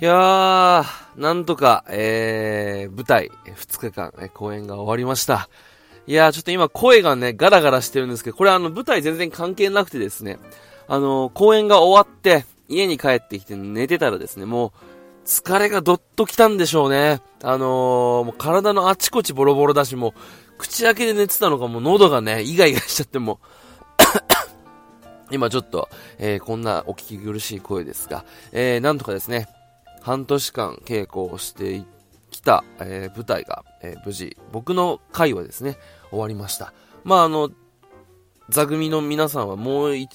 いやー、なんとか、えー、舞台、2日間、え公演が終わりました。いやー、ちょっと今声がね、ガラガラしてるんですけど、これあの、舞台全然関係なくてですね、あのー、公演が終わって、家に帰ってきて寝てたらですね、もう、疲れがどっと来たんでしょうね。あのー、もう体のあちこちボロボロだし、もう、口開けで寝てたのか、もう喉がね、イガイガしちゃっても、今ちょっと、えー、こんなお聞き苦しい声ですが、えー、なんとかですね、半年間稽古をしてきた、えー、舞台が、えー、無事、僕の回はですね、終わりました。まあ、あの、座組の皆さんはもう1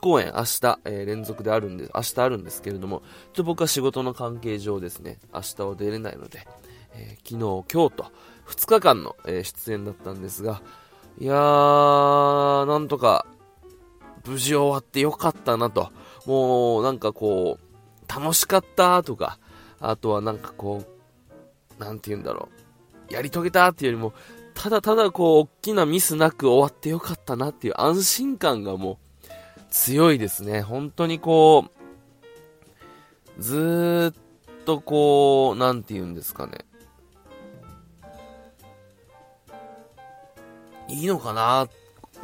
公演明日、えー、連続であるんで、明日あるんですけれども、ちょっと僕は仕事の関係上ですね、明日は出れないので、えー、昨日、今日と2日間の、えー、出演だったんですが、いやー、なんとか無事終わってよかったなと。もう、なんかこう、楽しかったとか、あとはなんかこう、なんて言うんだろう。やり遂げたっていうよりも、ただただこう、大きなミスなく終わってよかったなっていう安心感がもう、強いですね。本当にこう、ずーっとこう、なんて言うんですかね。いいのかなっ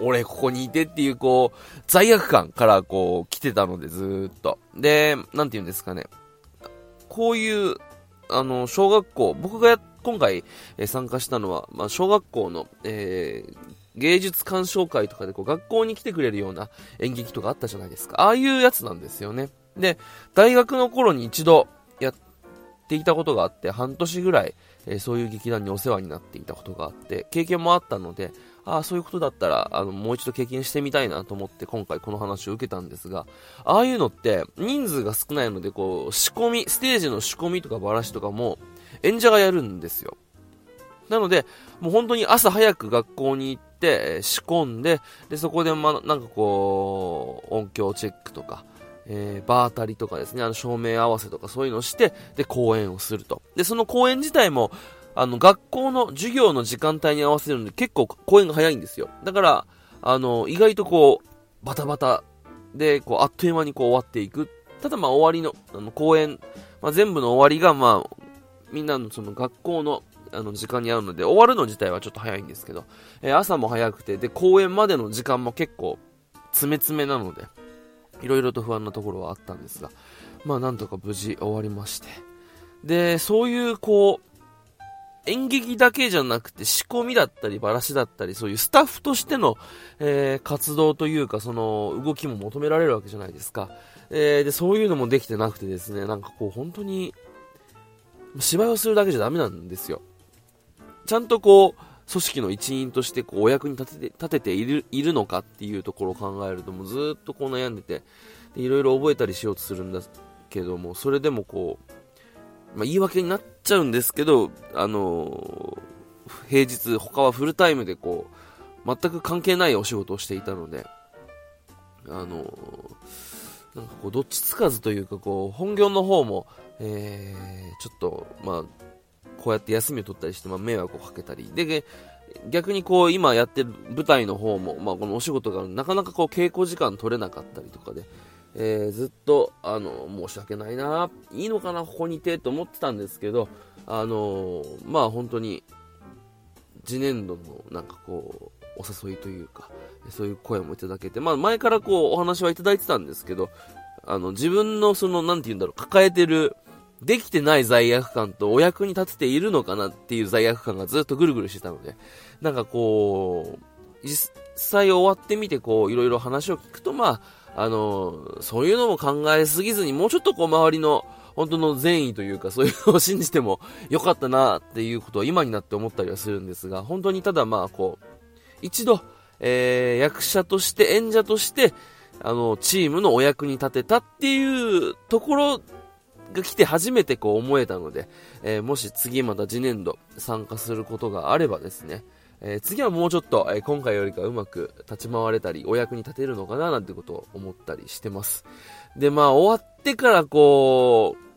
俺ここにいてっていうこう、罪悪感からこう来てたのでずっと。で、なんて言うんですかね。こういう、あの、小学校、僕が今回、え、参加したのは、まあ、小学校の、えー、芸術鑑賞会とかでこう学校に来てくれるような演劇とかあったじゃないですか。ああいうやつなんですよね。で、大学の頃に一度やっていたことがあって、半年ぐらい、えー、そういう劇団にお世話になっていたことがあって、経験もあったので、ああ、そういうことだったら、あの、もう一度経験してみたいなと思って今回この話を受けたんですが、ああいうのって人数が少ないので、こう、仕込み、ステージの仕込みとかバラしとかも演者がやるんですよ。なので、もう本当に朝早く学校に行って、仕込んで、で、そこでま、なんかこう、音響チェックとか、えー、場当たりとかですね、あの照明合わせとかそういうのをして、で、公演をすると。で、その公演自体も、あの、学校の授業の時間帯に合わせるので結構公演が早いんですよ。だから、あの、意外とこう、バタバタで、こう、あっという間にこう終わっていく。ただまあ終わりの、あの、公演、まあ全部の終わりがまあ、みんなのその学校の、あの、時間に合うので、終わるの自体はちょっと早いんですけど、えー、朝も早くて、で、公演までの時間も結構、詰め詰めなので、いろいろと不安なところはあったんですが、まあなんとか無事終わりまして。で、そういうこう、演劇だけじゃなくて仕込みだったりバラシだったりそういうスタッフとしての、えー、活動というかその動きも求められるわけじゃないですか、えー、でそういうのもできてなくてですねなんかこう本当に芝居をするだけじゃダメなんですよ。ちゃんとこう組織の一員としてこうお役に立てて立てているいるのかっていうところを考えるともうずっとこう悩んでていろいろ覚えたりしようとするんだけどもそれでもこうまあ、言い訳になっちゃうんですけど、あのー、平日、他はフルタイムでこう、全く関係ないお仕事をしていたので、あのー、なんかこう、どっちつかずというか、こう、本業の方も、えー、ちょっと、まあ、こうやって休みを取ったりして、まあ、迷惑をかけたり、で、逆にこう、今やってる舞台の方も、まあ、このお仕事がなかなかこう、稽古時間取れなかったりとかで、えー、ずっと、あの、申し訳ないな、いいのかな、ここにいて、と思ってたんですけど、あのまあ本当に、次年度のなんかこう、お誘いというか、そういう声もいただけて、まあ前からこう、お話はいただいてたんですけど、あの、自分のその、なんて言うんだろう、抱えてる、できてない罪悪感とお役に立てているのかなっていう罪悪感がずっとぐるぐるしてたので、なんかこう、実際終わってみてこう、いろいろ話を聞くと、まあ、あの、そういうのも考えすぎずに、もうちょっとこう周りの、本当の善意というか、そういうのを信じてもよかったなっていうことは今になって思ったりはするんですが、本当にただまあこう、一度、えー、役者として、演者として、あの、チームのお役に立てたっていうところが来て初めてこう思えたので、えー、もし次また次年度参加することがあればですね、えー、次はもうちょっと、えー、今回よりかうまく立ち回れたり、お役に立てるのかななんてことを思ったりしてます。で、まあ、終わってからこう、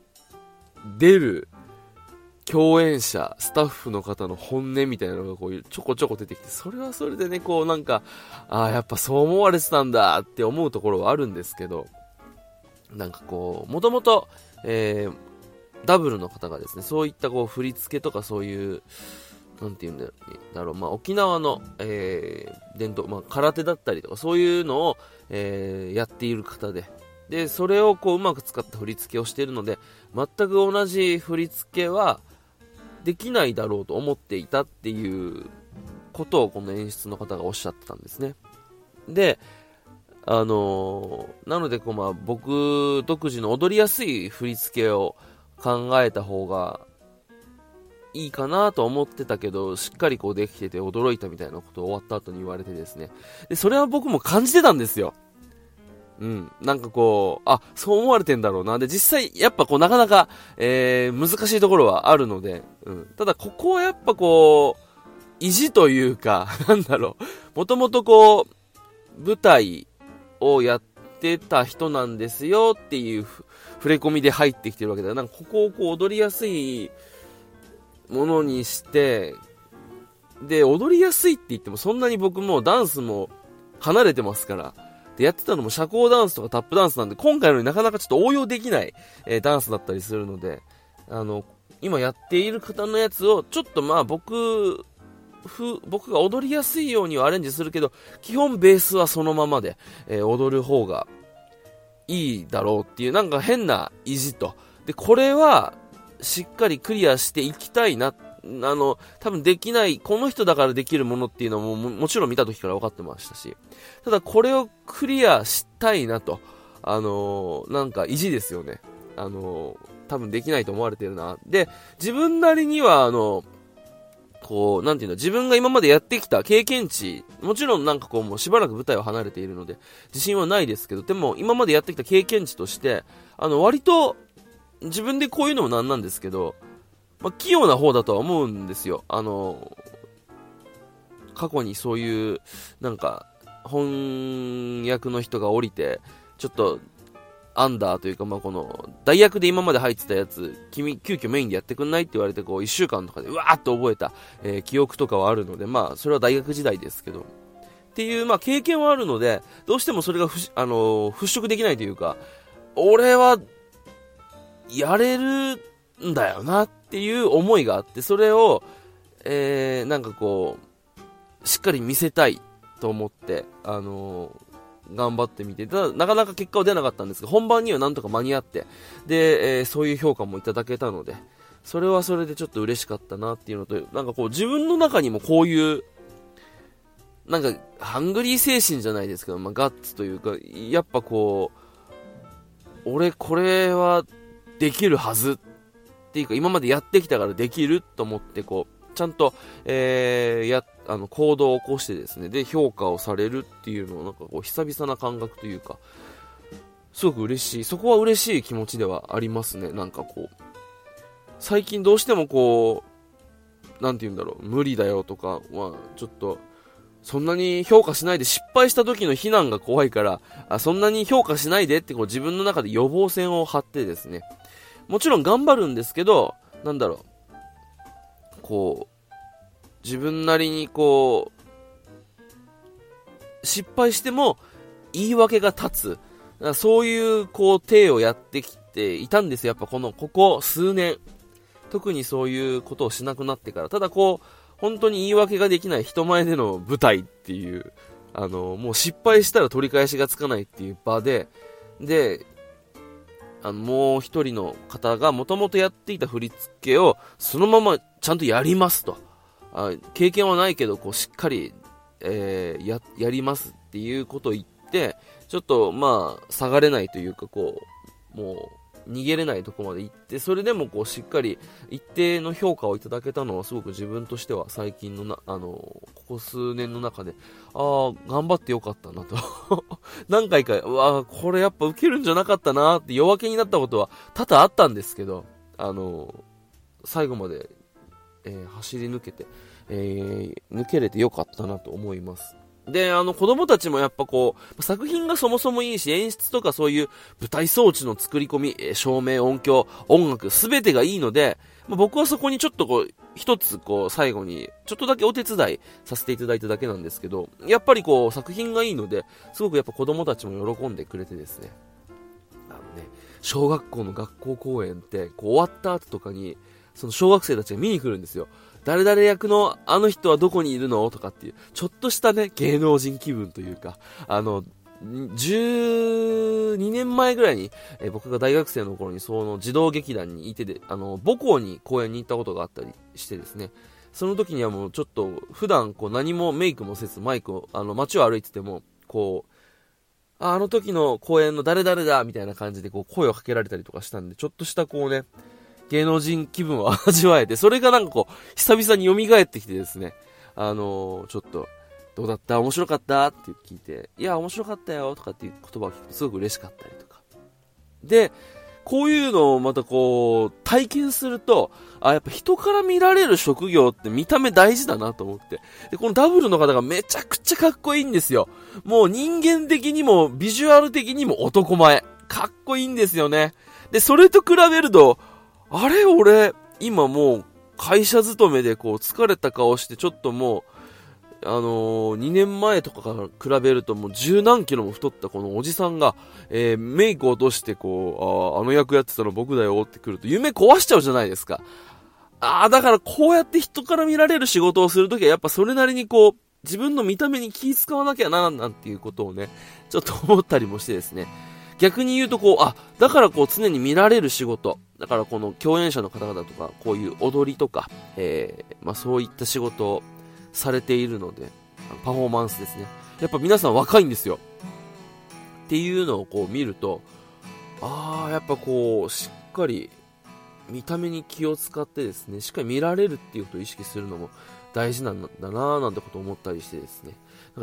出る共演者、スタッフの方の本音みたいなのがこうちょこちょこ出てきて、それはそれでね、こうなんか、ああ、やっぱそう思われてたんだって思うところはあるんですけど、なんかこう、もともと、えー、ダブルの方がですね、そういったこう振り付けとかそういう、なんていうんだろう、まあ、沖縄の、えー、伝統、まあ、空手だったりとか、そういうのを、えー、やっている方で、で、それをこう、うまく使った振り付けをしているので、全く同じ振り付けは、できないだろうと思っていたっていうことを、この演出の方がおっしゃってたんですね。で、あのー、なのでこう、まあ、僕独自の踊りやすい振り付けを考えた方がいいかなと思ってたけど、しっかりこうできてて驚いたみたいなことを終わった後に言われてですね。で、それは僕も感じてたんですよ。うん。なんかこう、あ、そう思われてんだろうな。で、実際、やっぱこう、なかなか、えー、難しいところはあるので、うん。ただ、ここはやっぱこう、意地というか、なんだろう。もともとこう、舞台をやってた人なんですよっていう触れ込みで入ってきてるわけだなんかここをこう踊りやすいものにして、で、踊りやすいって言ってもそんなに僕もダンスも離れてますから、で、やってたのも社交ダンスとかタップダンスなんで、今回のようになかなかちょっと応用できない、えー、ダンスだったりするので、あの、今やっている方のやつを、ちょっとまあ僕、ふ、僕が踊りやすいようにはアレンジするけど、基本ベースはそのままで、えー、踊る方がいいだろうっていう、なんか変な意地と。で、これは、しっかりクリアしていきたいな。あの、多分できない、この人だからできるものっていうのもももちろん見た時から分かってましたし、ただこれをクリアしたいなと、あのー、なんか意地ですよね。あのー、多分できないと思われてるな。で、自分なりには、あのこう、なんていうの、自分が今までやってきた経験値、もちろんなんかこう、もうしばらく舞台を離れているので、自信はないですけど、でも今までやってきた経験値として、あの、割と、自分でこういうのもなんなんですけど、まあ、器用な方だとは思うんですよ。あの、過去にそういう、なんか、翻訳の人が降りて、ちょっと、アンダーというか、まあ、この、代役で今まで入ってたやつ、君、急遽メインでやってくんないって言われて、こう、一週間とかで、うわーっと覚えた、えー、記憶とかはあるので、まあ、それは大学時代ですけど、っていう、まあ、経験はあるので、どうしてもそれがふあのー、払拭できないというか、俺はやれるんだよなっていう思いがあって、それを、えー、なんかこう、しっかり見せたいと思って、あのー、頑張ってみて、ただ、なかなか結果は出なかったんですが、本番にはなんとか間に合って、で、えー、そういう評価もいただけたので、それはそれでちょっと嬉しかったなっていうのと、なんかこう、自分の中にもこういう、なんか、ハングリー精神じゃないですけど、まあ、ガッツというか、やっぱこう、俺これはできるはずっていうか、今までやってきたからできると思って、こう、ちゃんと、えー、や、あの、行動を起こしてですね、で、評価をされるっていうのを、なんかこう、久々な感覚というか、すごく嬉しい。そこは嬉しい気持ちではありますね。なんかこう、最近どうしてもこう、なんて言うんだろう、無理だよとかは、ちょっと、そんなに評価しないで失敗した時の非難が怖いから、あそんなに評価しないでってこう自分の中で予防線を張ってですね、もちろん頑張るんですけど、なんだろう、こう、自分なりにこう、失敗しても言い訳が立つ。そういう、こう、体をやってきていたんですよ。やっぱこの、ここ数年。特にそういうことをしなくなってから。ただこう、本当に言い訳ができない人前での舞台っていう、あの、もう失敗したら取り返しがつかないっていう場で、で、あの、もう一人の方がもともとやっていた振り付けをそのままちゃんとやりますと。あ経験はないけど、こう、しっかり、えー、や、やりますっていうことを言って、ちょっと、まあ、下がれないというか、こう、もう、逃げれないとこまで行って、それでもこうしっかり一定の評価をいただけたのはすごく自分としては最近のな、あの、ここ数年の中で、ああ、頑張ってよかったなと 何回か、うわこれやっぱ受けるんじゃなかったなって弱気になったことは多々あったんですけど、あの、最後まで、えー、走り抜けて、えー、抜けれてよかったなと思います。で、あの、子供たちもやっぱこう、作品がそもそもいいし、演出とかそういう舞台装置の作り込み、照明、音響、音楽、すべてがいいので、ま、僕はそこにちょっとこう、一つこう、最後に、ちょっとだけお手伝いさせていただいただけなんですけど、やっぱりこう、作品がいいので、すごくやっぱ子供たちも喜んでくれてですね。あのね、小学校の学校公演って、こう終わった後とかに、その小学生たちが見に来るんですよ。誰々役のあの人はどこにいるの？とかっていう、ちょっとしたね、芸能人気分というか、あの、12年前ぐらいに、えー、僕が大学生の頃にその児童劇団にいてで、あの、母校に公演に行ったことがあったりしてですね、その時にはもうちょっと普段こう何もメイクもせずマイクを、あの街を歩いてても、こう、あの時の公演の誰々だみたいな感じでこう声をかけられたりとかしたんで、ちょっとしたこうね、芸能人気分を味わえて、それがなんかこう、久々に蘇ってきてですね、あのー、ちょっと、どうだった？面白かった？って聞いて、いや、面白かったよとかっていう言葉を聞くとすごく嬉しかったりとか。で、こういうのをまたこう、体験すると、あ、やっぱ人から見られる職業って見た目大事だなと思って。で、このダブルの方がめちゃくちゃかっこいいんですよ。もう人間的にもビジュアル的にも男前。かっこいいんですよね。で、それと比べると、あれ俺、今もう会社勤めでこう疲れた顔してちょっともう、あのー、2年前とかから比べるともう十何キロも太ったこのおじさんが、えー、メイク落としてこう、ああの役やってたの僕だよってくると夢壊しちゃうじゃないですか。ああ、だからこうやって人から見られる仕事をするときはやっぱそれなりにこう、自分の見た目に気使わなきゃな、なんていうことをね、ちょっと思ったりもしてですね。逆に言うとこう、あ、だからこう常に見られる仕事。だからこの共演者の方々とか、こういう踊りとか、えー、まあそういった仕事をされているので、パフォーマンスですね。やっぱ皆さん若いんですよ。っていうのをこう見ると、ああ、やっぱこう、しっかり見た目に気を使ってですね、しっかり見られるっていうことを意識するのも大事なんだなぁなんてことを思ったりしてですね。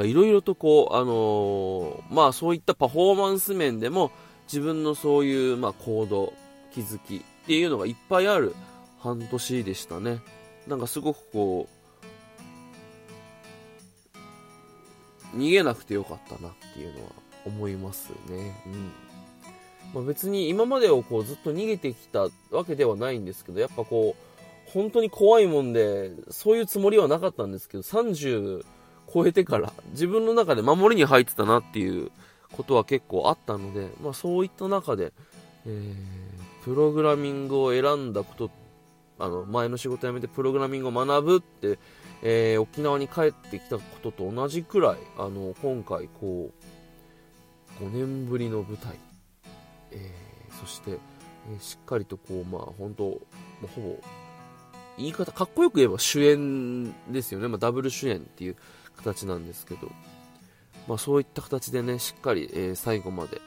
いろいろとこう、あのー、まあそういったパフォーマンス面でも自分のそういう、まあ行動、気づきっていうのがいっぱいある半年でしたね。なんかすごくこう、逃げなくてよかったなっていうのは思いますね。うん。まあ、別に今までをこうずっと逃げてきたわけではないんですけど、やっぱこう、本当に怖いもんで、そういうつもりはなかったんですけど、30超えてから自分の中で守りに入ってたなっていうことは結構あったので、まあそういった中で、えー、プログラミングを選んだこと、あの、前の仕事辞めてプログラミングを学ぶって、えー、沖縄に帰ってきたことと同じくらい、あの、今回こう、5年ぶりの舞台、えー、そして、えー、しっかりとこう、まあ本当、まあ、ほぼ、言い方、かっこよく言えば主演ですよね。まあダブル主演っていう形なんですけど、まあ、そういった形でね、しっかり、え、最後まで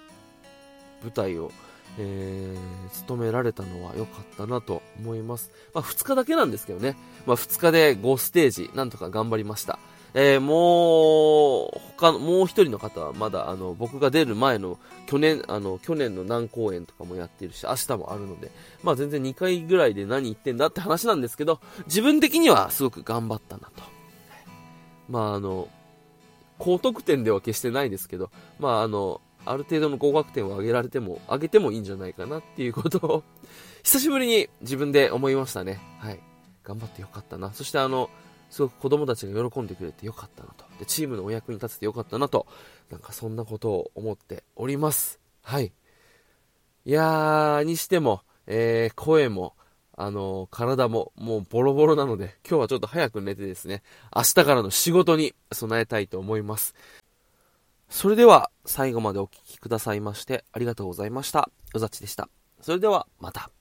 舞台を、えー、務められたのは良かったなと思います。まあ、2日だけなんですけどね、まあ、2日で5ステージ、なんとか頑張りました。えー、もう、他の、もう一人の方はまだ、あの、僕が出る前の、去年、あの、去年の何公演とかもやってるし、明日もあるので、まあ全然2回ぐらいで何言ってんだって話なんですけど、自分的にはすごく頑張ったなと。まああの、高得点では決してないですけど、まああの、ある程度の合格点を上げられても、上げてもいいんじゃないかなっていうことを 久しぶりに自分で思いましたね。はい。頑張ってよかったな。そしてあの、すごく子供たちが喜んでくれてよかったなと。で、チームのお役に立ててよかったなと。なんかそんなことを思っております。はい。いやー、にしても、えー、声も、あの、体ももうボロボロなので、今日はちょっと早く寝てですね、明日からの仕事に備えたいと思います。それでは、最後までお聴きくださいまして、ありがとうございました。うざちでした。それでは、また。